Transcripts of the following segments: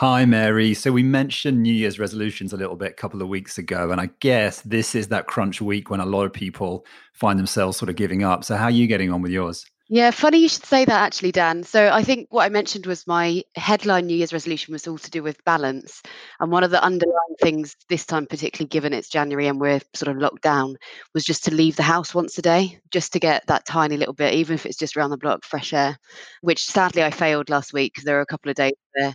Hi, Mary. So we mentioned New Year's resolutions a little bit a couple of weeks ago, and I guess this is that crunch week when a lot of people find themselves sort of giving up. So how are you getting on with yours? Yeah, funny you should say that actually, Dan. So I think what I mentioned was my headline New Year's resolution was all to do with balance. And one of the underlying things this time, particularly given it's January and we're sort of locked down, was just to leave the house once a day, just to get that tiny little bit, even if it's just around the block, fresh air, which sadly I failed last week because there were a couple of days where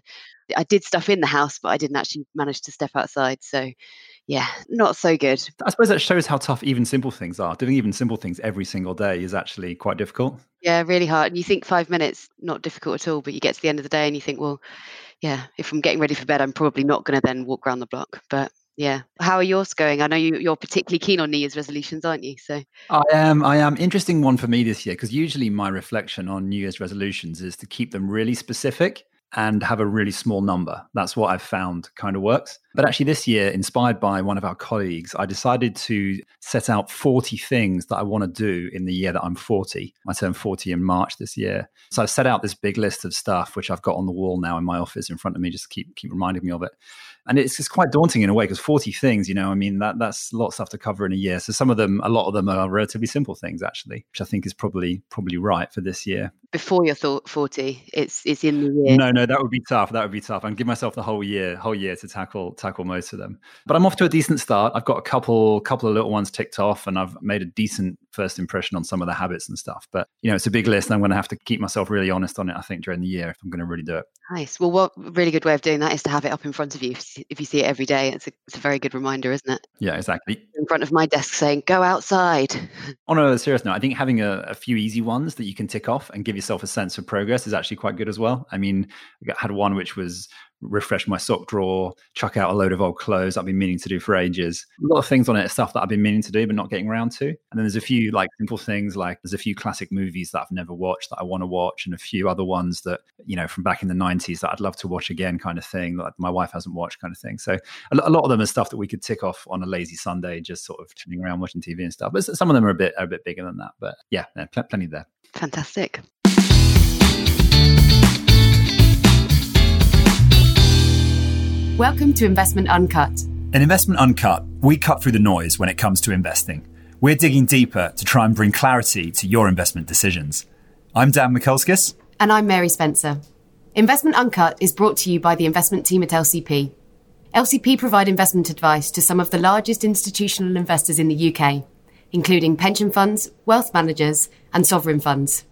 I did stuff in the house, but I didn't actually manage to step outside. So yeah, not so good. I suppose that shows how tough even simple things are. Doing even simple things every single day is actually quite difficult. Yeah, really hard. And you think five minutes, not difficult at all, but you get to the end of the day and you think, well, yeah, if I'm getting ready for bed, I'm probably not going to then walk around the block. But yeah, how are yours going? I know you, you're particularly keen on New Year's resolutions, aren't you? So I am. I am. Interesting one for me this year because usually my reflection on New Year's resolutions is to keep them really specific and have a really small number. That's what I've found kind of works. But actually, this year, inspired by one of our colleagues, I decided to set out 40 things that I want to do in the year that I'm 40. I turn 40 in March this year. So I've set out this big list of stuff, which I've got on the wall now in my office in front of me, just keep keep reminding me of it. And it's just quite daunting in a way because 40 things, you know, I mean, that that's a lot of stuff to cover in a year. So some of them, a lot of them are relatively simple things, actually, which I think is probably probably right for this year. Before you're 40, it's it's in the year. No, no, that would be tough. That would be tough. And give myself the whole year, whole year to tackle tackle most of them. But I'm off to a decent start. I've got a couple couple of little ones ticked off, and I've made a decent first impression on some of the habits and stuff. But you know, it's a big list, and I'm going to have to keep myself really honest on it. I think during the year if I'm going to really do it. Nice. Well, what really good way of doing that is to have it up in front of you. If you see it every day, it's a, it's a very good reminder, isn't it? Yeah, exactly. In front of my desk, saying "Go outside." On a serious note, I think having a, a few easy ones that you can tick off and give yourself a sense of progress is actually quite good as well. I mean, I had one which was refresh my sock drawer, chuck out a load of old clothes I've been meaning to do for ages. A lot of things on it, stuff that I've been meaning to do but not getting around to. And then there's a few like simple things like there's a few classic movies that I've never watched that I want to watch, and a few other ones that you know from back in the 90s that I'd love to watch again, kind of thing that my wife hasn't watched, kind of thing. So a lot of them are stuff that we could tick off on a lazy Sunday, just sort of chilling around watching TV and stuff. But some of them are a bit are a bit bigger than that. But yeah, pl- plenty there. Fantastic. Welcome to Investment Uncut. In Investment Uncut, we cut through the noise when it comes to investing. We're digging deeper to try and bring clarity to your investment decisions. I'm Dan Mikulskis. And I'm Mary Spencer. Investment Uncut is brought to you by the investment team at LCP. LCP provide investment advice to some of the largest institutional investors in the UK, including pension funds, wealth managers, and sovereign funds.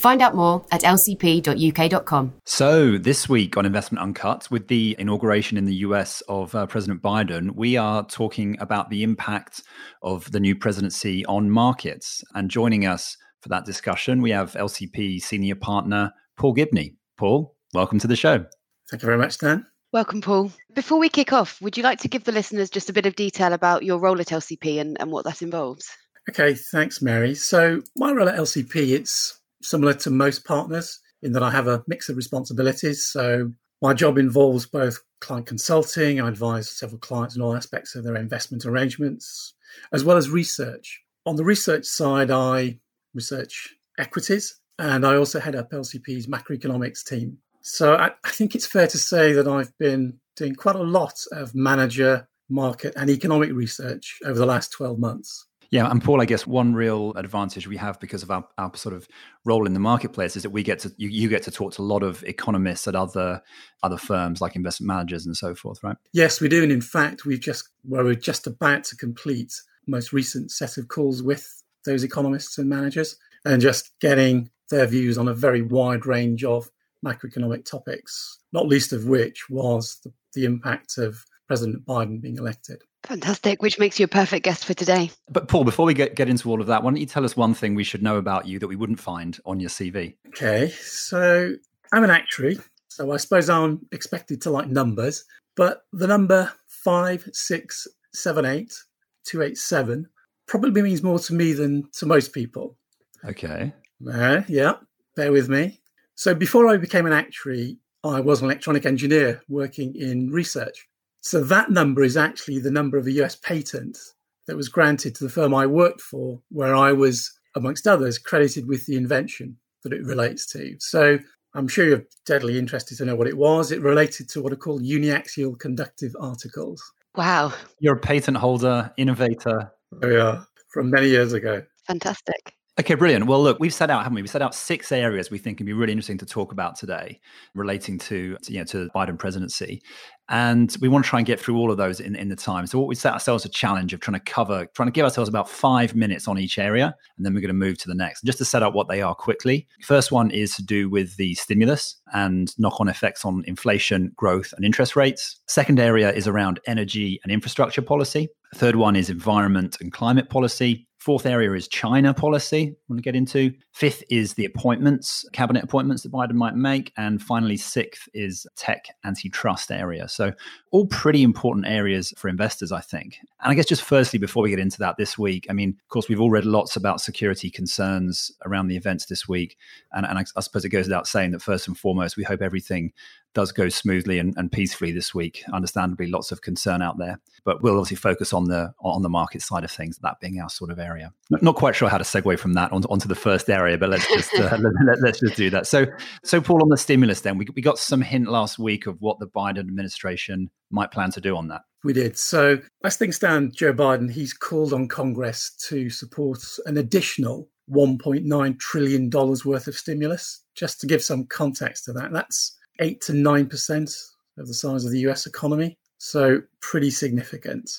Find out more at lcp.uk.com. So, this week on Investment Uncut, with the inauguration in the US of uh, President Biden, we are talking about the impact of the new presidency on markets. And joining us for that discussion, we have LCP senior partner Paul Gibney. Paul, welcome to the show. Thank you very much, Dan. Welcome, Paul. Before we kick off, would you like to give the listeners just a bit of detail about your role at LCP and, and what that involves? Okay, thanks, Mary. So, my role at LCP, it's similar to most partners in that I have a mix of responsibilities. So my job involves both client consulting, I advise several clients in all aspects of their investment arrangements, as well as research. On the research side, I research equities and I also head up LCP's macroeconomics team. So I, I think it's fair to say that I've been doing quite a lot of manager, market, and economic research over the last 12 months. Yeah, and Paul, I guess one real advantage we have because of our, our sort of role in the marketplace is that we get to you, you get to talk to a lot of economists at other other firms like investment managers and so forth, right? Yes, we do, and in fact, we've just well, we're just about to complete most recent set of calls with those economists and managers, and just getting their views on a very wide range of macroeconomic topics, not least of which was the, the impact of President Biden being elected. Fantastic, which makes you a perfect guest for today. But Paul, before we get, get into all of that, why don't you tell us one thing we should know about you that we wouldn't find on your CV? Okay, so I'm an actuary, so I suppose I'm expected to like numbers, but the number 5678287 probably means more to me than to most people. Okay. Uh, yeah, bear with me. So before I became an actuary, I was an electronic engineer working in research. So that number is actually the number of a US patent that was granted to the firm I worked for, where I was, amongst others, credited with the invention that it relates to. So I'm sure you're deadly interested to know what it was. It related to what are called uniaxial conductive articles. Wow. You're a patent holder, innovator. There we are, from many years ago. Fantastic. Okay, brilliant. Well, look, we've set out, haven't we? We set out six areas we think can be really interesting to talk about today, relating to, you know to the Biden presidency, and we want to try and get through all of those in, in the time. So, what we set ourselves a challenge of trying to cover, trying to give ourselves about five minutes on each area, and then we're going to move to the next. Just to set up what they are quickly. First one is to do with the stimulus and knock-on effects on inflation, growth, and interest rates. Second area is around energy and infrastructure policy. Third one is environment and climate policy. Fourth area is China policy, I want to get into. Fifth is the appointments, cabinet appointments that Biden might make. And finally, sixth is tech antitrust area. So, all pretty important areas for investors, I think. And I guess just firstly, before we get into that this week, I mean, of course, we've all read lots about security concerns around the events this week. And, and I, I suppose it goes without saying that first and foremost, we hope everything does go smoothly and, and, peacefully this week. Understandably, lots of concern out there, but we'll obviously focus on the on the market side of things. That being our sort of area. Not quite sure how to segue from that onto, onto the first area, but let's just uh, let, us just do that. So, so Paul, on the stimulus, then we we got some hint last week of what the Biden administration might plan to do on that. We did. So, as things stand, Joe Biden he's called on Congress to support an additional 1.9 trillion dollars worth of stimulus. Just to give some context to that, that's eight to nine percent of the size of the US economy. So pretty significant.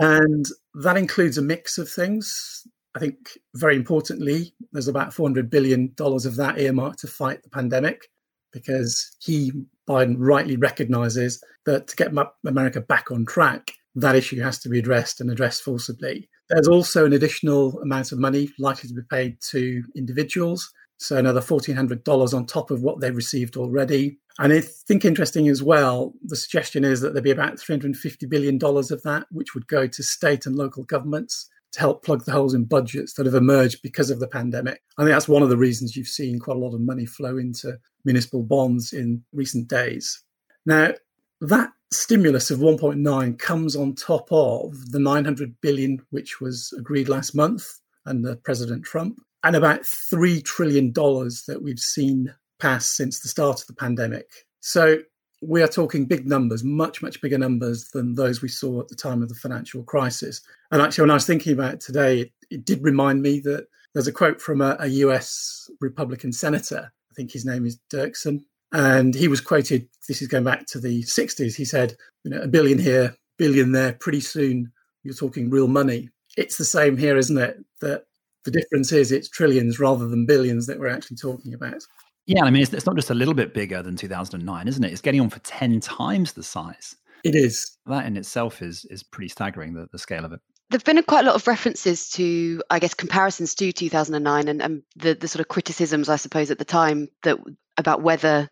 And that includes a mix of things. I think very importantly, there's about $400 billion of that earmarked to fight the pandemic because he, Biden, rightly recognizes that to get America back on track, that issue has to be addressed and addressed forcibly. There's also an additional amount of money likely to be paid to individuals. So another $1,400 on top of what they've received already. And I think interesting as well, the suggestion is that there'd be about $350 billion of that, which would go to state and local governments to help plug the holes in budgets that have emerged because of the pandemic. I think that's one of the reasons you've seen quite a lot of money flow into municipal bonds in recent days. Now, that stimulus of 1.9 comes on top of the 900 billion which was agreed last month under President Trump and about 3 trillion dollars that we've seen passed since the start of the pandemic. So we are talking big numbers, much, much bigger numbers than those we saw at the time of the financial crisis. And actually, when I was thinking about it today, it, it did remind me that there's a quote from a, a US Republican senator. I think his name is Dirksen. And he was quoted, this is going back to the 60s. He said, you know, a billion here, billion there, pretty soon you're talking real money. It's the same here, isn't it? That the difference is it's trillions rather than billions that we're actually talking about. Yeah, I mean, it's, it's not just a little bit bigger than 2009, isn't it? It's getting on for 10 times the size. It is. That in itself is is pretty staggering, the, the scale of it. There've been quite a lot of references to, I guess, comparisons to 2009 and, and the, the sort of criticisms, I suppose, at the time that about whether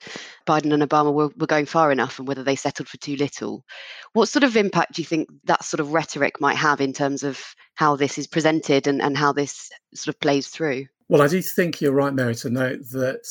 Biden and Obama were, were going far enough and whether they settled for too little. What sort of impact do you think that sort of rhetoric might have in terms of how this is presented and, and how this sort of plays through? Well, I do think you're right, Mary, to note that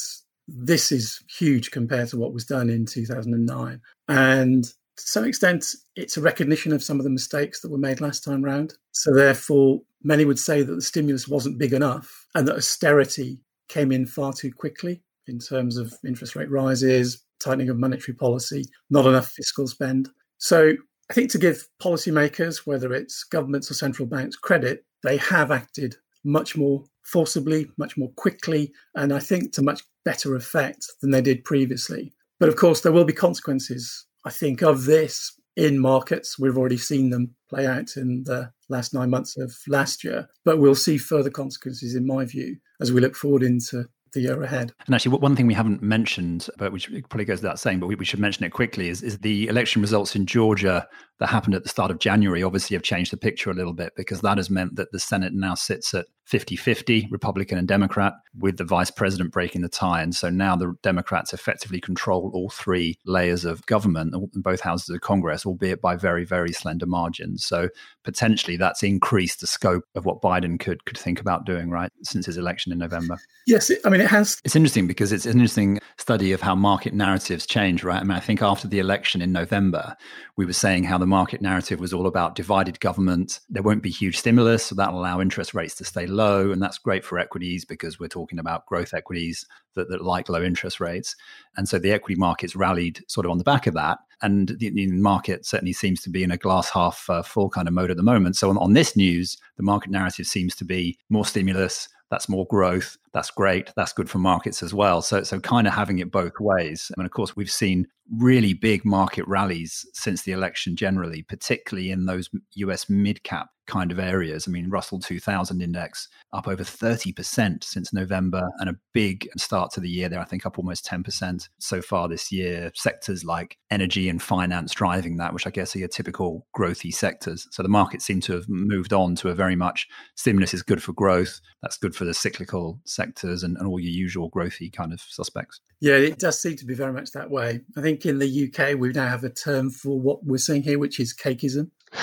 this is huge compared to what was done in 2009. And to some extent, it's a recognition of some of the mistakes that were made last time round. So, therefore, many would say that the stimulus wasn't big enough and that austerity came in far too quickly in terms of interest rate rises, tightening of monetary policy, not enough fiscal spend. So, I think to give policymakers, whether it's governments or central banks, credit, they have acted much more forcibly, much more quickly, and I think to much better effect than they did previously. But of course, there will be consequences, I think, of this in markets. We've already seen them play out in the last nine months of last year, but we'll see further consequences, in my view, as we look forward into the year ahead. And actually, one thing we haven't mentioned, but which probably goes without saying, but we, we, should mention it quickly, is, is the election results in Georgia that happened at the start of January obviously have changed the picture a little bit because that has meant that the Senate now sits at 50 50, Republican and Democrat, with the vice president breaking the tie. And so now the Democrats effectively control all three layers of government in both houses of Congress, albeit by very, very slender margins. So potentially that's increased the scope of what Biden could, could think about doing, right, since his election in November. Yes. I mean, mean, it has. It's interesting because it's an interesting study of how market narratives change, right? I mean, I think after the election in November, we were saying how the market narrative was all about divided government. There won't be huge stimulus, so that'll allow interest rates to stay low. And that's great for equities because we're talking about growth equities that, that like low interest rates. And so the equity markets rallied sort of on the back of that. And the, the market certainly seems to be in a glass half uh, full kind of mode at the moment. So on, on this news, the market narrative seems to be more stimulus, that's more growth that's great that's good for markets as well so so kind of having it both ways and of course we've seen really big market rallies since the election generally particularly in those US mid cap kind of areas. I mean, Russell 2000 index up over 30% since November and a big start to the year there, I think up almost 10% so far this year. Sectors like energy and finance driving that, which I guess are your typical growthy sectors. So the market seemed to have moved on to a very much stimulus is good for growth. That's good for the cyclical sectors and, and all your usual growthy kind of suspects. Yeah, it does seem to be very much that way. I think in the UK, we now have a term for what we're seeing here, which is cakeism.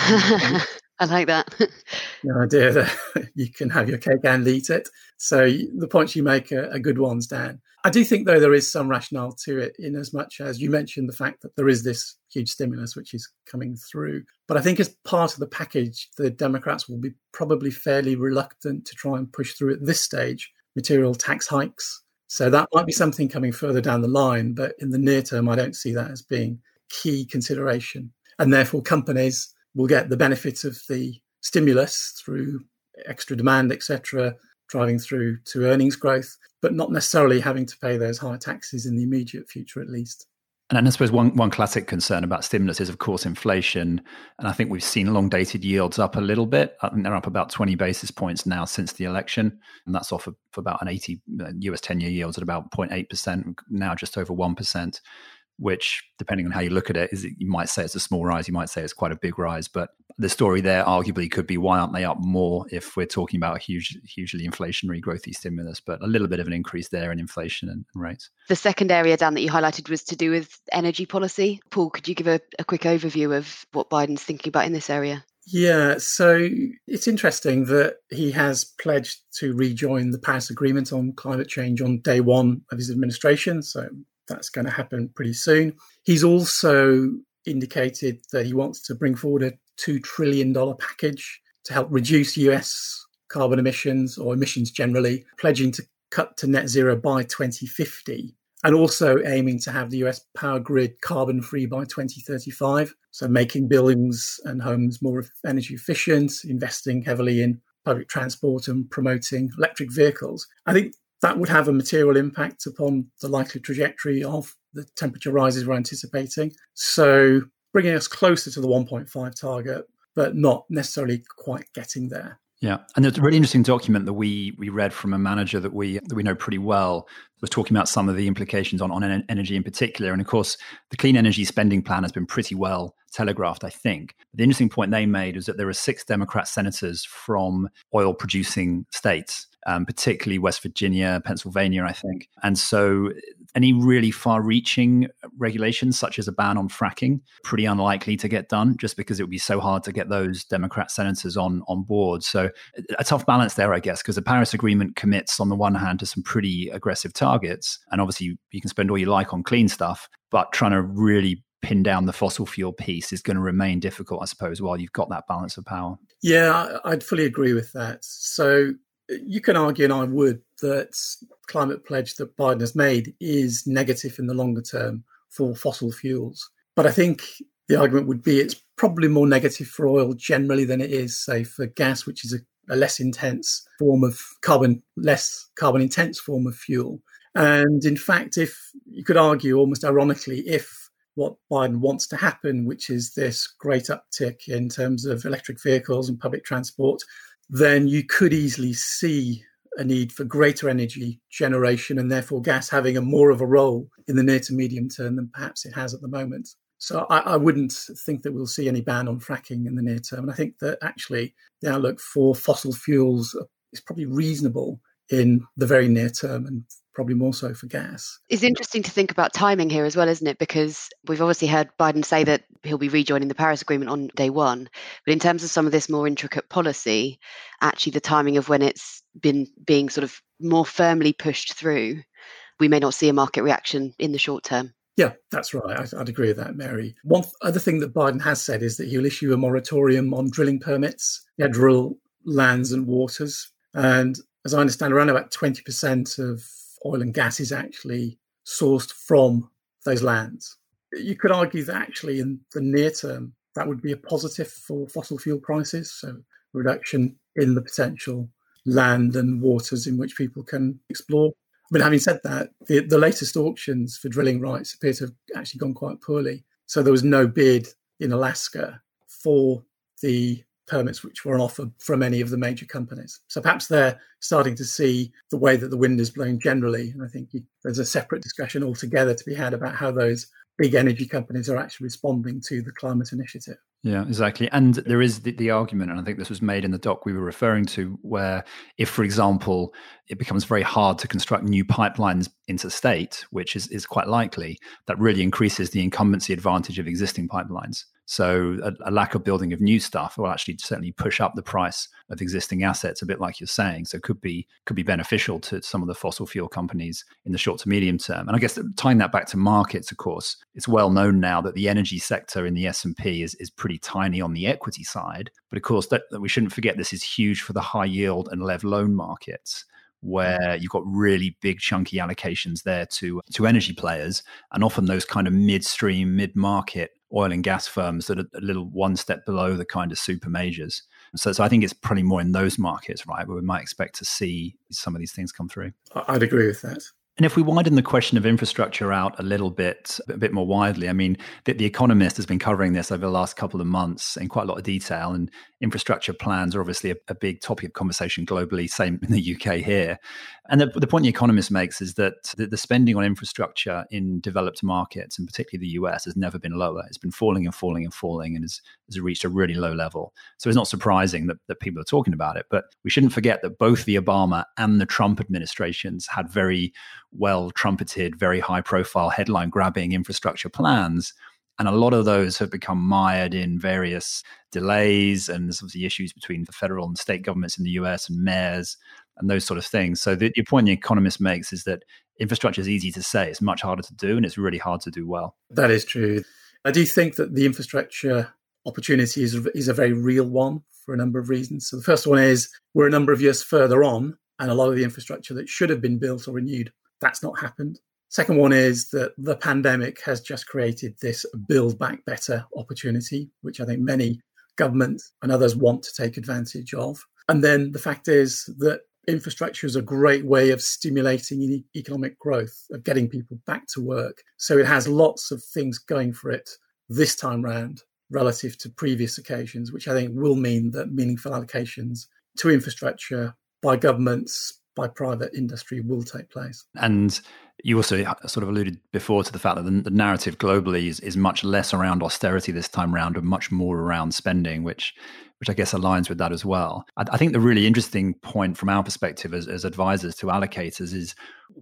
I like that. the idea that you can have your cake and eat it. So the points you make are, are, good ones, Dan. I do think, though, there is some rationale to it in as much as you mentioned the fact that there is this huge stimulus which is coming through. But I think as part of the package, the Democrats will be probably fairly reluctant to try and push through at this stage material tax hikes. So that might be something coming further down the line. But in the near term, I don't see that as being key consideration. And therefore, companies will get the benefits of the stimulus through extra demand, etc., driving through to earnings growth, but not necessarily having to pay those higher taxes in the immediate future, at least. And I suppose one, one classic concern about stimulus is, of course, inflation. And I think we've seen long dated yields up a little bit. I think they're up about 20 basis points now since the election. And that's off of, about an 80 uh, US 10 year yields at about 0.8%, now just over 1% which, depending on how you look at it, is you might say it's a small rise, you might say it's quite a big rise. But the story there arguably could be why aren't they up more if we're talking about a huge, hugely inflationary growthy stimulus, but a little bit of an increase there in inflation and, rates. The second area, Dan, that you highlighted was to do with energy policy. Paul, could you give a, a quick overview of what Biden's thinking about in this area? Yeah, so it's interesting that he has pledged to rejoin the Paris Agreement on climate change on day one of his administration. So that's going to happen pretty soon. He's also indicated that he wants to bring forward a $2 trillion package to help reduce US carbon emissions or emissions generally, pledging to cut to net zero by 2050 and also aiming to have the US power grid carbon free by 2035. So, making buildings and homes more energy efficient, investing heavily in public transport and promoting electric vehicles. I think that would have a material impact upon the likely trajectory of the temperature rises we're anticipating. So, bringing us closer to the 1.5 target, but not necessarily quite getting there. Yeah, and there's a really interesting document that we we read from a manager that we that we know pretty well. Was talking about some of the implications on on energy in particular, and of course, the clean energy spending plan has been pretty well telegraphed. I think the interesting point they made is that there are six Democrat senators from oil producing states um, particularly West Virginia, Pennsylvania, I think. And so, any really far reaching regulations, such as a ban on fracking, pretty unlikely to get done just because it would be so hard to get those Democrat senators on, on board. So, a tough balance there, I guess, because the Paris Agreement commits, on the one hand, to some pretty aggressive targets. And obviously, you can spend all you like on clean stuff, but trying to really pin down the fossil fuel piece is going to remain difficult, I suppose, while you've got that balance of power. Yeah, I'd fully agree with that. So you can argue, and I would, that climate pledge that Biden has made is negative in the longer term for fossil fuels. But I think the argument would be it's probably more negative for oil generally than it is, say, for gas, which is a, a less intense form of carbon, less carbon intense form of fuel. And in fact, if you could argue almost ironically, if what Biden wants to happen, which is this great uptick in terms of electric vehicles and public transport, then you could easily see a need for greater energy generation and therefore gas having a more of a role in the near to medium term than perhaps it has at the moment. So I, I, wouldn't think that we'll see any ban on fracking in the near term. And I think that actually the outlook for fossil fuels is probably reasonable in the very near term and probably more so for gas. It's interesting to think about timing here as well, isn't it? Because we've obviously heard Biden say that he'll be rejoining the Paris Agreement on day one. But in terms of some of this more intricate policy, actually the timing of when it's been being sort of more firmly pushed through, we may not see a market reaction in the short term. Yeah, that's right. I, would agree with that, Mary. One other thing that Biden has said is that he'll issue a moratorium on drilling permits, federal lands and waters. And as I understand, around about 20% of oil and gas is actually sourced from those lands. You could argue that actually in the near term, that would be a positive for fossil fuel prices. So, reduction in the potential land and waters in which people can explore. But having said that, the, the latest auctions for drilling rights appear to have actually gone quite poorly. So, there was no bid in Alaska for the permits which were on offer from any of the major companies. So perhaps they're starting to see the way that the wind is blowing generally. And I think there's a separate discussion altogether to be had about how those big energy companies are actually responding to the climate initiative. Yeah, exactly. And there is the, the, argument, and I think this was made in the doc we were referring to, where if, for example, it becomes very hard to construct new pipelines interstate, which is, is quite likely, that really increases the incumbency advantage of existing pipelines. So a, a, lack of building of new stuff will actually certainly push up the price of existing assets, a bit like you're saying. So could be could be beneficial to some of the fossil fuel companies in the short to medium term. And I guess tying that back to markets, of course, it's well known now that the energy sector in the S and P is is pretty tiny on the equity side. But of course, that, that we shouldn't forget this is huge for the high yield and lev loan markets where you've got really big chunky allocations there to to energy players and often those kind of midstream mid market oil and gas firms that are a little one step below the kind of super majors. So, so I think it's probably more in those markets, right, where we might expect to see some of these things come through. I'd agree with that. And if we widen the question of infrastructure out a little bit, a bit more widely, I mean, the, the, Economist has been covering this over the last couple of months in quite a lot of detail. And infrastructure plans are obviously a, a big topic of conversation globally, same in the UK here. And the, the point the Economist makes is that the, the, spending on infrastructure in developed markets, and particularly the US, has never been lower. It's been falling and falling and falling and has, has reached a really low level. So it's not surprising that, that people are talking about it. But we shouldn't forget that both the Obama and the Trump administrations had very well trumpeted, very high profile, headline grabbing infrastructure plans. And a lot of those have become mired in various delays and there's obviously issues between the federal and state governments in the US and mayors and those sort of things. So the, the point the economist makes is that infrastructure is easy to say, it's much harder to do, and it's really hard to do well. That is true. I do think that the infrastructure opportunity is, is a very real one for a number of reasons. So the first one is we're a number of years further on, and a lot of the infrastructure that should have been built or renewed, that's not happened. Second one is that the pandemic has just created this build back better opportunity, which I think many governments and others want to take advantage of. And then the fact is that infrastructure is a great way of stimulating economic growth, of getting people back to work. So it has lots of things going for it this time round relative to previous occasions, which I think will mean that meaningful allocations to infrastructure by governments, by private industry will take place. And you also sort of alluded before to the fact that the, the narrative globally is, is much less around austerity this time around and much more around spending, which which I guess aligns with that as well. I, I think the really interesting point from our perspective as, as advisors to allocators is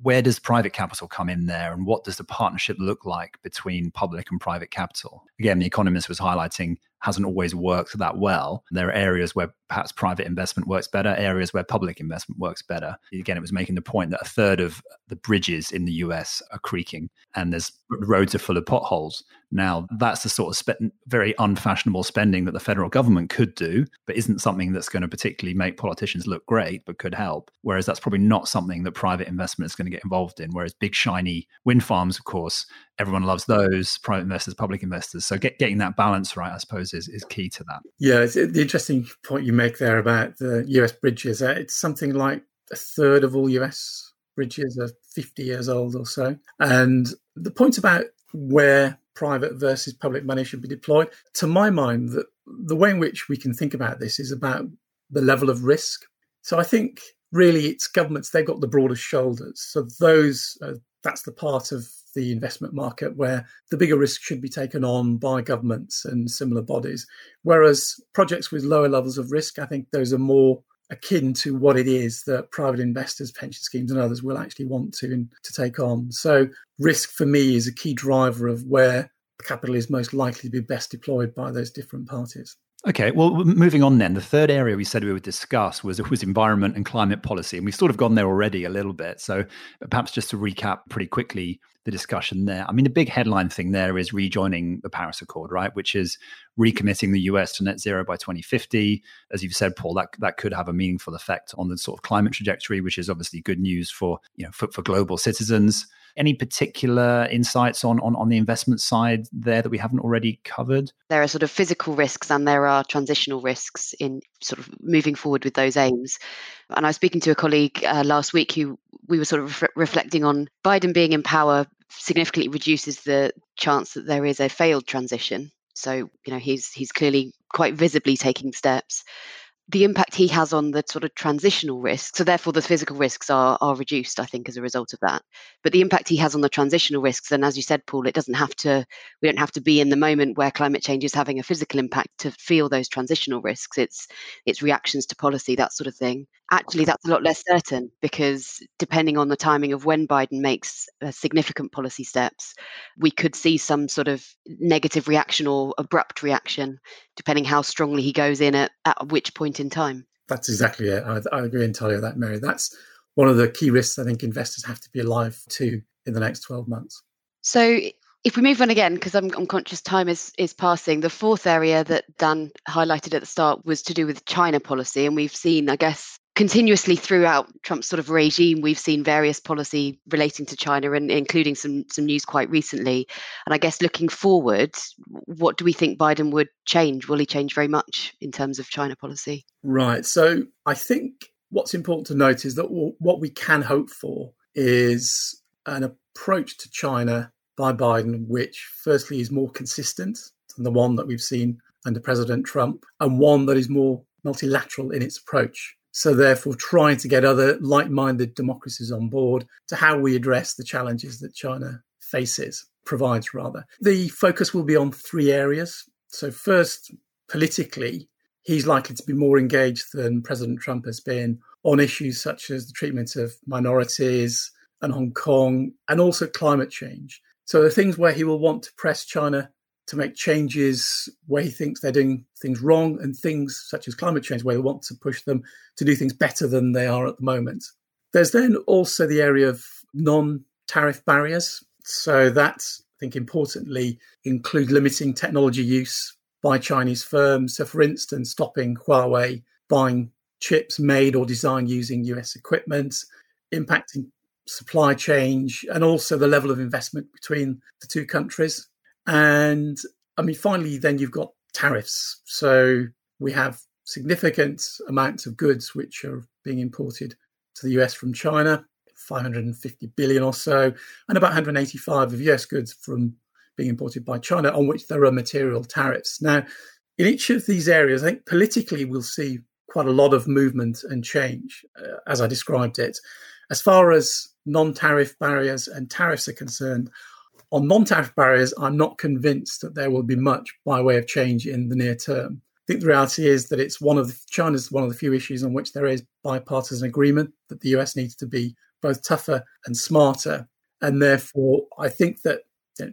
where does private capital come in there and what does the partnership look like between public and private capital? Again, the economist was highlighting hasn't always worked that well. There are areas where perhaps private investment works better, areas where public investment works better. Again, it was making the point that a third of the bridges in the US are creaking and there's roads are full of potholes. Now, that's the sort of spe- very unfashionable spending that the federal government could do, but isn't something that's going to particularly make politicians look great, but could help. Whereas that's probably not something that private investment is going to get involved in. Whereas big, shiny wind farms, of course, everyone loves those private investors, public investors. So get, getting that balance right, I suppose, is, is key to that. Yeah, the interesting point you make there about the US bridges, uh, it's something like a third of all US bridges are 50 years old or so. And the point about where private versus public money should be deployed, to my mind, the way in which we can think about this is about the level of risk. So I think really it's governments, they've got the broadest shoulders. So those, uh, that's the part of the investment market where the bigger risk should be taken on by governments and similar bodies. Whereas projects with lower levels of risk, I think those are more akin to what it is that private investors, pension schemes, and others will actually want to to take on. So, risk for me is a key driver of where capital is most likely to be best deployed by those different parties. Okay, well, moving on then, the third area we said we would discuss was was environment and climate policy, and we've sort of gone there already a little bit. So uh, perhaps just to recap pretty quickly the discussion there. I mean, the big headline thing there is rejoining the Paris Accord, right? Which is recommitting the US to net zero by 2050. As you've said, Paul, that that could have a meaningful effect on the sort of climate trajectory, which is obviously good news for you know for, for global citizens. Any particular insights on, on, on the investment side there that we haven't already covered? There are sort of physical risks and there are transitional risks in sort of moving forward with those aims. And I was speaking to a colleague uh, last week who we were sort of re- reflecting on Biden being in power significantly reduces the chance that there is a failed transition. So, you know, he's he's clearly quite visibly taking steps the impact he has on the sort of transitional risks. So therefore, the physical risks are are reduced, I think, as a result of that. But the impact he has on the transitional risks, and as you said, Paul, it doesn't have to. We don't have to be in the moment where climate change is having a physical impact to feel those transitional risks. It's it's reactions to policy, that sort of thing. Actually, that's a lot less certain because depending on the timing of when Biden makes uh, significant policy steps, we could see some sort of negative reaction or abrupt reaction, depending how strongly he goes in at, at which point in time. That's exactly it. I, I agree entirely with that, Mary. That's one of the key risks I think investors have to be alive to in the next 12 months. So if we move on again, because I'm, I'm, conscious time is, is passing, the fourth area that Dan highlighted at the start was to do with China policy. And we've seen, I guess, continuously throughout Trump's sort of regime, we've seen various policy relating to China, and including some some news quite recently. And I guess looking forward, what do we think Biden would change? Will he change very much in terms of China policy? Right. So I think what's important to note is that what we can hope for is an approach to China by Biden, which firstly is more consistent than the one that we've seen under President Trump, and one that is more multilateral in its approach. So, therefore, trying to get other like minded democracies on board to how we address the challenges that China faces, provides rather. The focus will be on three areas. So, first, politically, he's likely to be more engaged than President Trump has been on issues such as the treatment of minorities and Hong Kong and also climate change. So, the things where he will want to press China to make changes where he thinks they're doing things wrong and things such as climate change where they want to push them to do things better than they are at the moment. There's then also the area of non tariff barriers. So that, I think importantly, include limiting technology use by Chinese firms. So, for instance, stopping Huawei buying chips made or designed using US equipment, impacting supply chain, and also the level of investment between the two countries. And I mean, finally, then you've got tariffs. So we have significant amounts of goods which are being imported to the US from China, 550 billion or so, and about 185 of US goods from being imported by China, on which there are material tariffs. Now, in each of these areas, I think politically we'll see quite a lot of movement and change, uh, as I described it. As far as non tariff barriers and tariffs are concerned, on non-tariff barriers, I'm not convinced that there will be much by way of change in the near term. I think the reality is that it's one of the, China's one of the few issues on which there is bipartisan agreement that the US needs to be both tougher and smarter, and therefore I think that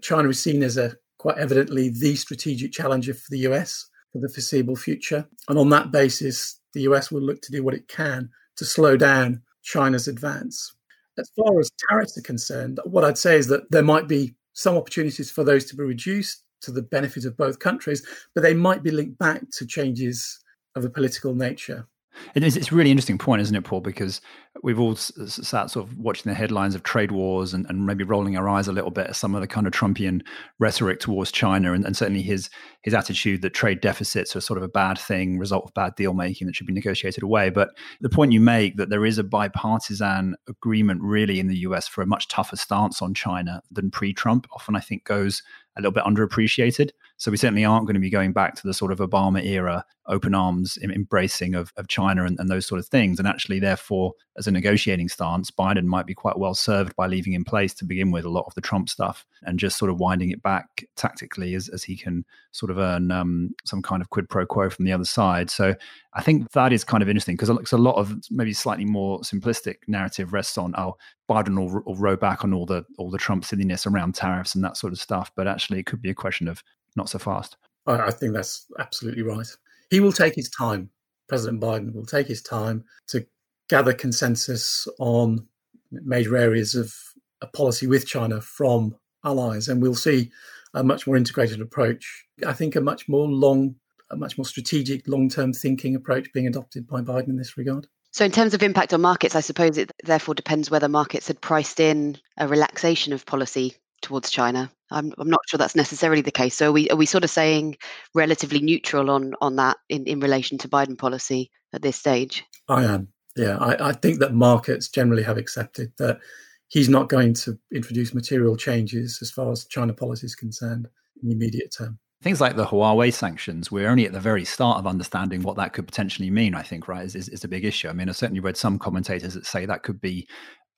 China is seen as a quite evidently the strategic challenger for the US for the foreseeable future, and on that basis, the US will look to do what it can to slow down China's advance. As far as tariffs are concerned, what I'd say is that there might be some opportunities for those to be reduced to the benefit of both countries, but they might be linked back to changes of a political nature. It is, it's a really interesting point, isn't it, Paul? Because we've all sat sort of watching the headlines of trade wars and, and maybe rolling our eyes a little bit at some of the kind of Trumpian rhetoric towards China, and, and, certainly his his attitude that trade deficits are sort of a bad thing, result of bad deal making that should be negotiated away. But the point you make that there is a bipartisan agreement really in the US for a much tougher stance on China than pre-Trump often I think goes a little bit underappreciated. So we certainly aren't going to be going back to the sort of Obama era open arms embracing of, of China and, and those sort of things. And actually, therefore, as a negotiating stance, Biden might be quite well served by leaving in place to begin with a lot of the Trump stuff and just sort of winding it back tactically as, as he can sort of earn um, some kind of quid pro quo from the other side. So I think that is kind of interesting because it looks a lot of maybe slightly more simplistic narrative rests on oh Biden will, will row back on all the all the Trump silliness around tariffs and that sort of stuff, but actually it could be a question of not so fast. I think that's absolutely right. He will take his time. President Biden will take his time to gather consensus on major areas of a policy with China from allies, and we'll see a much more integrated approach. I think a much more long, a much more strategic, long-term thinking approach being adopted by Biden in this regard. So, in terms of impact on markets, I suppose it therefore depends whether markets had priced in a relaxation of policy towards China. I'm, I'm not sure that's necessarily the case. So, are we are we sort of saying relatively neutral on on that in, in relation to Biden policy at this stage? I am. Yeah, I, I think that markets generally have accepted that he's not going to introduce material changes as far as China policy is concerned in the immediate term. Things like the Huawei sanctions, we're only at the very start of understanding what that could potentially mean, I think, right, is, is, is a big issue. I mean, I've certainly read some commentators that say that could be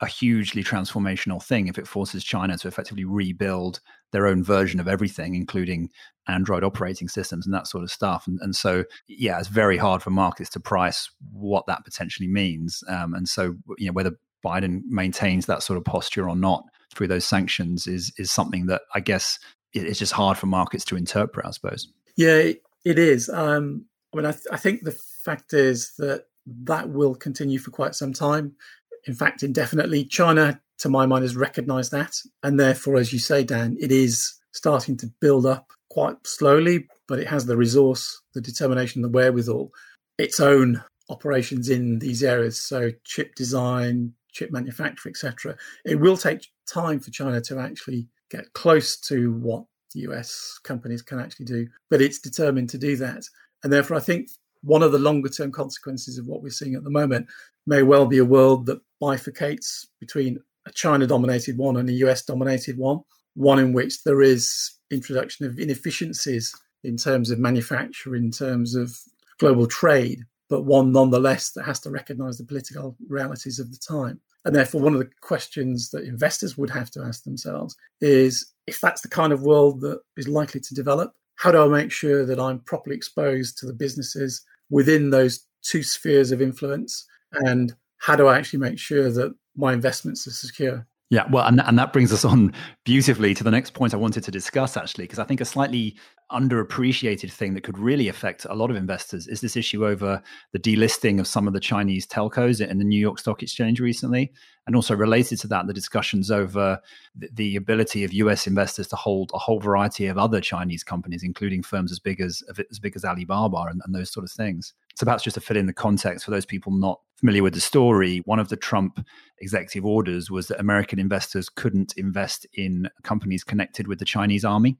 a hugely transformational thing if it forces China to effectively rebuild their own version of everything, including Android operating systems and that sort of stuff. And, and so, yeah, it's very hard for markets to price what that potentially means. Um, and so, you know, whether Biden maintains that sort of posture or not through those sanctions is is something that I guess it's just hard for markets to interpret, I suppose. Yeah, it is. Um, I mean, I, th- I think the fact is that that will continue for quite some time. In fact, indefinitely. China, to my mind, has recognized that. And therefore, as you say, Dan, it is starting to build up quite slowly, but it has the resource, the determination, the wherewithal, its own operations in these areas. So, chip design, chip manufacture, etc. It will take time for China to actually get close to what US companies can actually do, but it's determined to do that. And therefore, I think one of the longer term consequences of what we're seeing at the moment may well be a world that bifurcates between a China dominated one and a US dominated one, one in which there is introduction of inefficiencies in terms of manufacture, in terms of global trade, but one nonetheless that has to recognize the political realities of the time. And therefore, one of the questions that investors would have to ask themselves is if that's the kind of world that is likely to develop, how do I make sure that I'm properly exposed to the businesses within those two spheres of influence? And how do I actually make sure that my investments are secure? Yeah, well, and, and that brings us on beautifully to the next point I wanted to discuss, actually, because I think a slightly underappreciated thing that could really affect a lot of investors is this issue over the delisting of some of the Chinese telcos in the New York Stock Exchange recently. And also related to that, the discussions over the, ability of US investors to hold a whole variety of other Chinese companies, including firms as big as as big as Alibaba and, and those sort of things. So perhaps just to fill in the context for those people not familiar with the story, one of the Trump executive orders was that American investors couldn't invest in companies connected with the Chinese army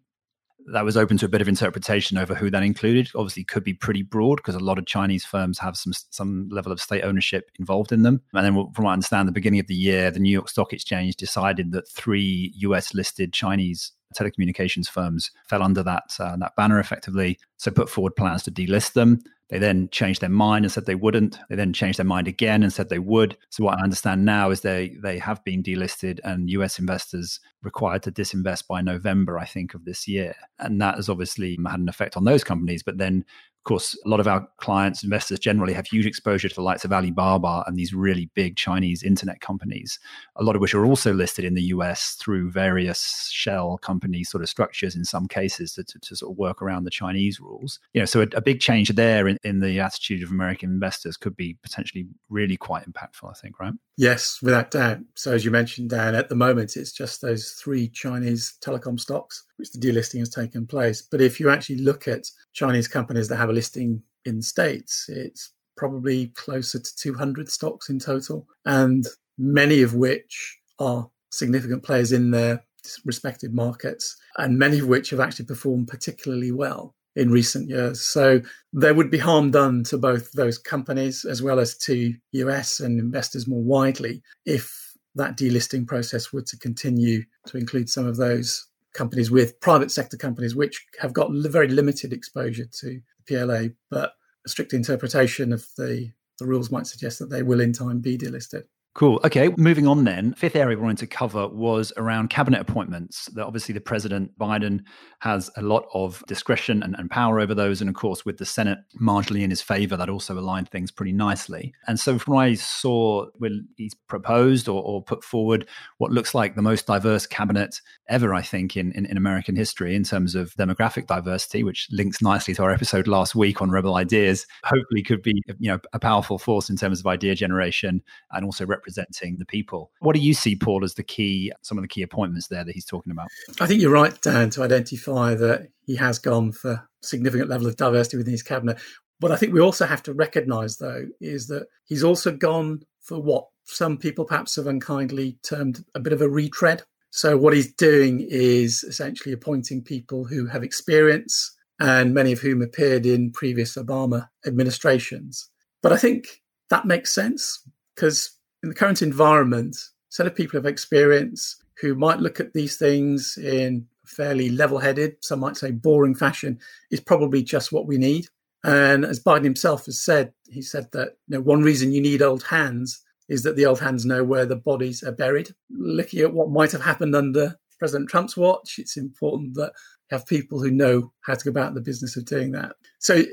that was open to a bit of interpretation over who that included. Obviously, could be pretty broad because a lot of Chinese firms have some some level of state ownership involved in them. And then, from what I understand, the beginning of the year, the New York Stock Exchange decided that three U.S. listed Chinese telecommunications firms fell under that uh, that banner effectively. So, put forward plans to delist them. They then changed their mind and said they wouldn't. They then changed their mind again and said they would. So what I understand now is they they have been delisted and US investors required to disinvest by November, I think, of this year. And that has obviously had an effect on those companies. But then of course, a lot of our clients, investors generally have huge exposure to the likes of Alibaba and these really big Chinese internet companies, a lot of which are also listed in the US through various shell company sort of structures in some cases to, to, to sort of work around the Chinese rules. You know, so a, a big change there in, in the attitude of American investors could be potentially really quite impactful, I think, right? Yes, without doubt. So as you mentioned, Dan, at the moment it's just those three Chinese telecom stocks which the delisting has taken place. But if you actually look at Chinese companies that have a listing in States, it's probably closer to 200 stocks in total, and many of which are significant players in their respective markets, and many of which have actually performed particularly well in recent years. So there would be harm done to both those companies as well as to US and investors more widely if that delisting process were to continue to include some of those companies with private sector companies, which have got very limited exposure to PLA, but a strict interpretation of the, the rules might suggest that they will in time be delisted. Cool. Okay, moving on then. Fifth area we wanted to cover was around cabinet appointments. That obviously the President Biden has a lot of discretion and, and, power over those. And of course, with the Senate marginally in his favor, that also aligned things pretty nicely. And so from what I saw when he's proposed or, or, put forward what looks like the most diverse cabinet ever, I think, in, in, in American history in terms of demographic diversity, which links nicely to our episode last week on Rebel Ideas, hopefully could be you know a powerful force in terms of idea generation and also representing the people. What do you see, Paul, as the key, some of the key appointments there that he's talking about? I think you're right, Dan, to identify that he has gone for significant level of diversity within his cabinet. What I think we also have to recognise, though, is that he's also gone for what some people perhaps have unkindly termed a bit of a retread. So, what he's doing is essentially appointing people who have experience and many of whom appeared in previous Obama administrations. But I think that makes sense because in the current environment, a set of people of experience who might look at these things in fairly level headed, some might say boring fashion, is probably just what we need. And as Biden himself has said, he said that you know, one reason you need old hands is that the old hands know where the bodies are buried. Looking at what might have happened under President Trump's watch, it's important that have people who know how to go about the business of doing that. So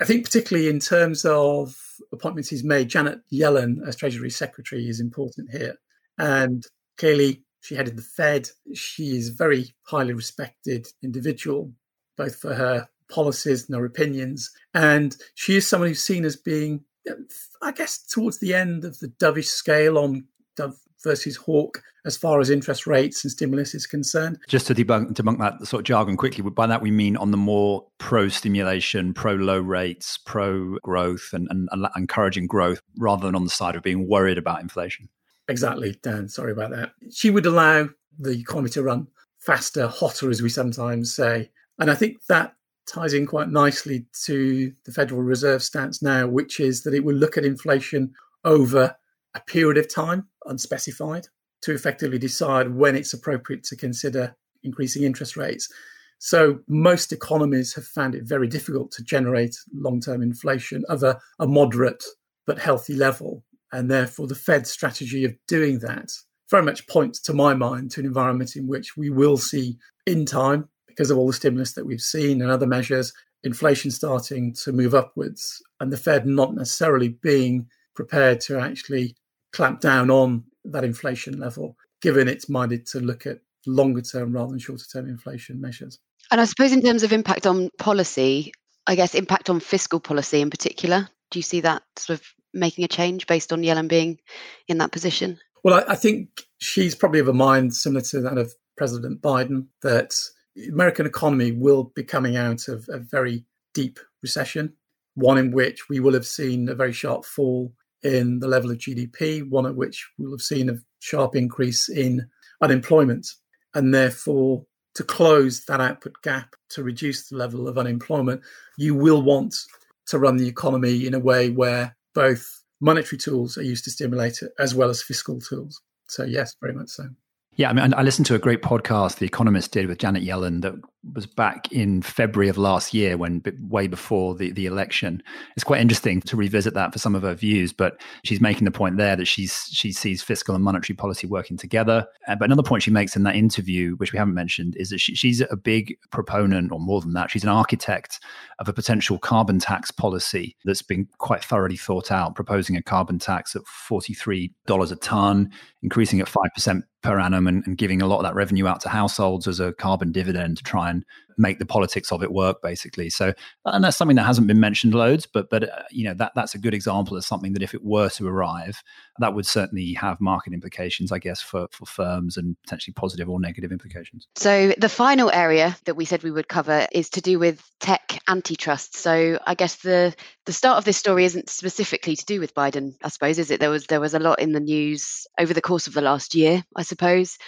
I think, particularly in terms of appointments he's made, Janet Yellen as Treasury Secretary is important here. And clearly, she headed the Fed. She is a very highly respected individual, both for her policies and her opinions. And she is someone who's seen as being, I guess, towards the end of the dovish scale on versus hawk as far as interest rates and stimulus is concerned. Just to debunk, debunk that sort of jargon quickly, by that we mean on the more pro stimulation, pro low rates, pro growth, and, and, and encouraging growth rather than on the side of being worried about inflation. Exactly, Dan. Sorry about that. She would allow the economy to run faster, hotter, as we sometimes say. And I think that ties in quite nicely to the Federal Reserve stance now, which is that it will look at inflation over a period of time, unspecified, to effectively decide when it's appropriate to consider increasing interest rates. So most economies have found it very difficult to generate long term inflation of a, a moderate but healthy level. And therefore, the Fed's strategy of doing that very much points, to my mind, to an environment in which we will see, in time, because of all the stimulus that we've seen and other measures, inflation starting to move upwards, and the Fed not necessarily being prepared to actually clamp down on that inflation level, given it's minded to look at longer term rather than shorter term inflation measures. And I suppose, in terms of impact on policy, I guess impact on fiscal policy in particular, do you see that sort of making a change based on Yellen being in that position? Well, I, I think she's probably of a mind similar to that of President Biden that the American economy will be coming out of a very deep recession, one in which we will have seen a very sharp fall in the level of GDP, one at which we'll have seen a sharp increase in unemployment. And therefore, to close that output gap, to reduce the level of unemployment, you will want to run the economy in a way where both monetary tools are used to stimulate it as well as fiscal tools. So, yes, very much so. Yeah, I mean, I listened to a great podcast The Economist did with Janet Yellen that was back in February of last year, when way before the, the election. It's quite interesting to revisit that for some of her views, but she's making the point there that she's she sees fiscal and monetary policy working together. Uh, but another point she makes in that interview, which we haven't mentioned, is that she, she's a big proponent, or more than that, she's an architect of a potential carbon tax policy that's been quite thoroughly thought out, proposing a carbon tax at forty three dollars a ton, increasing at five percent per annum and, and, giving a lot of that revenue out to households as a carbon dividend to try and make the politics of it work basically. So and that's something that hasn't been mentioned loads but but uh, you know that that's a good example of something that if it were to arrive that would certainly have market implications i guess for for firms and potentially positive or negative implications. So the final area that we said we would cover is to do with tech antitrust. So i guess the the start of this story isn't specifically to do with biden i suppose is it? There was there was a lot in the news over the course of the last year i suppose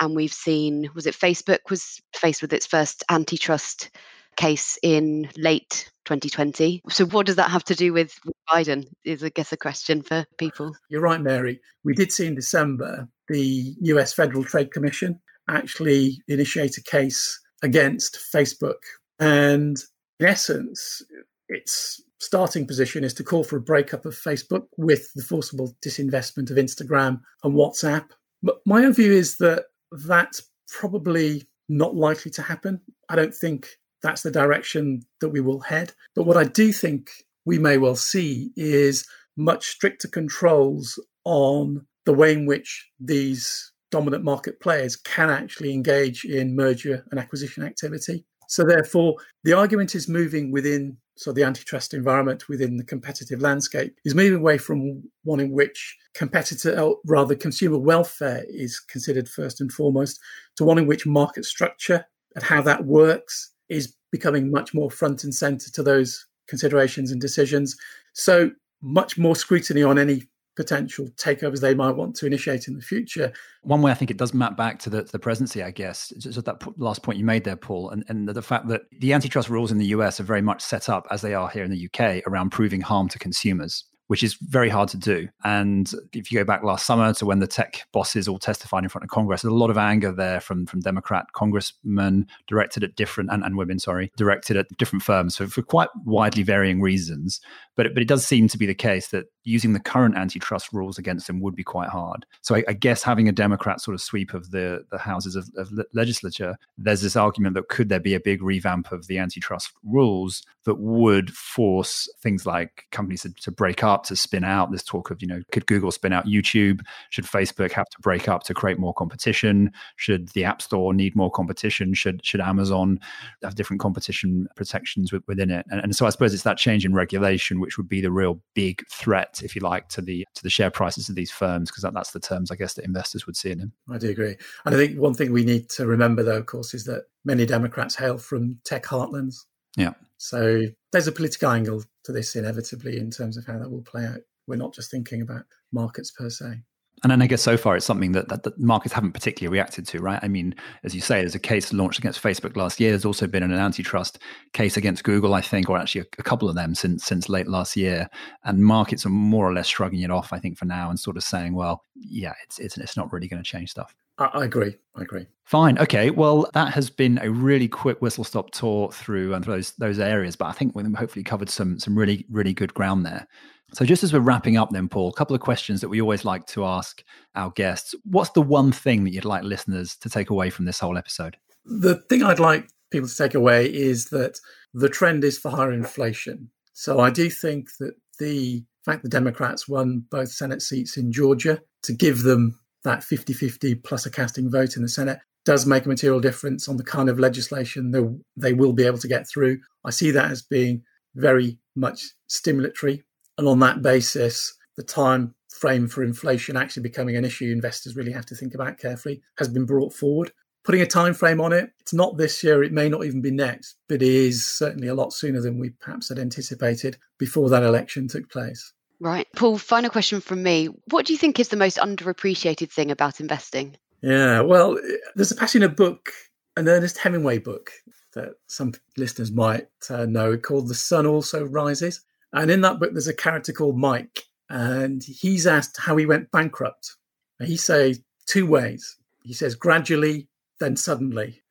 and we've seen was it facebook was faced with its first antitrust case in late 2020 so what does that have to do with biden is i guess a question for people you're right mary we did see in december the us federal trade commission actually initiate a case against Facebook. And in essence, its starting position is to call for a breakup of Facebook with the forcible disinvestment of Instagram and WhatsApp. But my own view is that that's probably not likely to happen. I don't think that's the direction that we will head. But what I do think we may well see is much stricter controls on the way in which these dominant market players can actually engage in merger and acquisition activity. So, therefore, the argument is moving within so the antitrust environment within the competitive landscape is moving away from one in which competitor, uh, rather consumer welfare is considered first and foremost, to one in which market structure and how that works is becoming much more front and center to those considerations and decisions. So much more scrutiny on any potential takeovers they might want to initiate in the future. One way I think it does map back to the, the presidency, I guess, just that last point you made there, Paul, and, and the fact that the antitrust rules in the US are very much set up as they are here in the UK around proving harm to consumers which is very hard to do. And if you go back last summer to when the tech bosses all testified in front of Congress, there's a lot of anger there from, from Democrat congressmen directed at different, and, and women, sorry, directed at different firms for, for quite widely varying reasons. But it, but it does seem to be the case that using the current antitrust rules against them would be quite hard. So I, I guess having a Democrat sort of sweep of the, the houses of, of legislature, there's this argument that could there be a big revamp of the antitrust rules that would force things like companies to, to break up, to spin out. This talk of, you know, could Google spin out YouTube? Should Facebook have to break up to create more competition? Should the App Store need more competition? Should should Amazon have different competition protections within it? And, and so I suppose it's that change in regulation which would be the real big threat, if you like, to the to the share prices of these firms, because that, that's the terms I guess that investors would see in them. I do agree. And I think one thing we need to remember though, of course, is that many Democrats hail from tech heartlands. Yeah. So there's a political angle to this inevitably in terms of how that will play out. We're not just thinking about markets per se. And then I guess so far it's something that, that, that, markets haven't particularly reacted to, right? I mean, as you say, there's a case launched against Facebook last year. There's also been an antitrust case against Google, I think, or actually a, a, couple of them since since late last year. And markets are more or less shrugging it off, I think, for now, and sort of saying, well, yeah, it's it's, it's not really going to change stuff. I, agree. I agree. Fine. Okay. Well, that has been a really quick whistle stop tour through um, those those areas, but I think we've hopefully covered some some really really good ground there. So, just as we're wrapping up, then, Paul, a couple of questions that we always like to ask our guests. What's the one thing that you'd like listeners to take away from this whole episode? The thing I'd like people to take away is that the trend is for higher inflation. So, I do think that the fact the Democrats won both Senate seats in Georgia to give them that 50 50 plus a casting vote in the Senate does make a material difference on the kind of legislation they, they will be able to get through. I see that as being very much stimulatory. And on that basis, the time frame for inflation actually becoming an issue investors really have to think about carefully has been brought forward. Putting a time frame on it, it's not this year, it may not even be next, but it is certainly a lot sooner than we perhaps had anticipated before that election took place. Right. Paul, final question from me. What do you think is the most underappreciated thing about investing? Yeah, well, there's a passionate book, an Ernest Hemingway book that some listeners might uh, know called The Sun Also Rises. And in that book, there's a character called Mike, and he's asked how he went bankrupt. And he says two ways. He says gradually, then suddenly.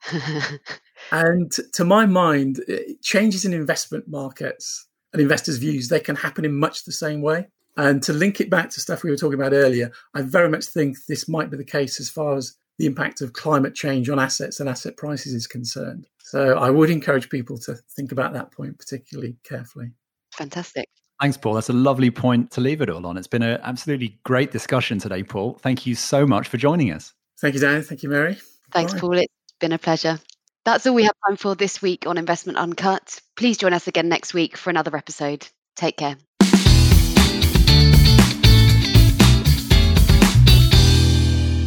and to my mind, changes in investment markets and investors' views, they can happen in much the same way. And to link it back to stuff we were talking about earlier, I very much think this might be the case as far as the impact of climate change on assets and asset prices is concerned. So I would encourage people to think about that point particularly carefully. Fantastic. Thanks, Paul. That's a lovely point to leave it all on. It's been an absolutely great discussion today, Paul. Thank you so much for joining us. Thank you, Dan. Thank you, Mary. Thanks, Bye. Paul. It's been a pleasure. That's all we have time for this week on Investment Uncut. Please join us again next week for another episode. Take care.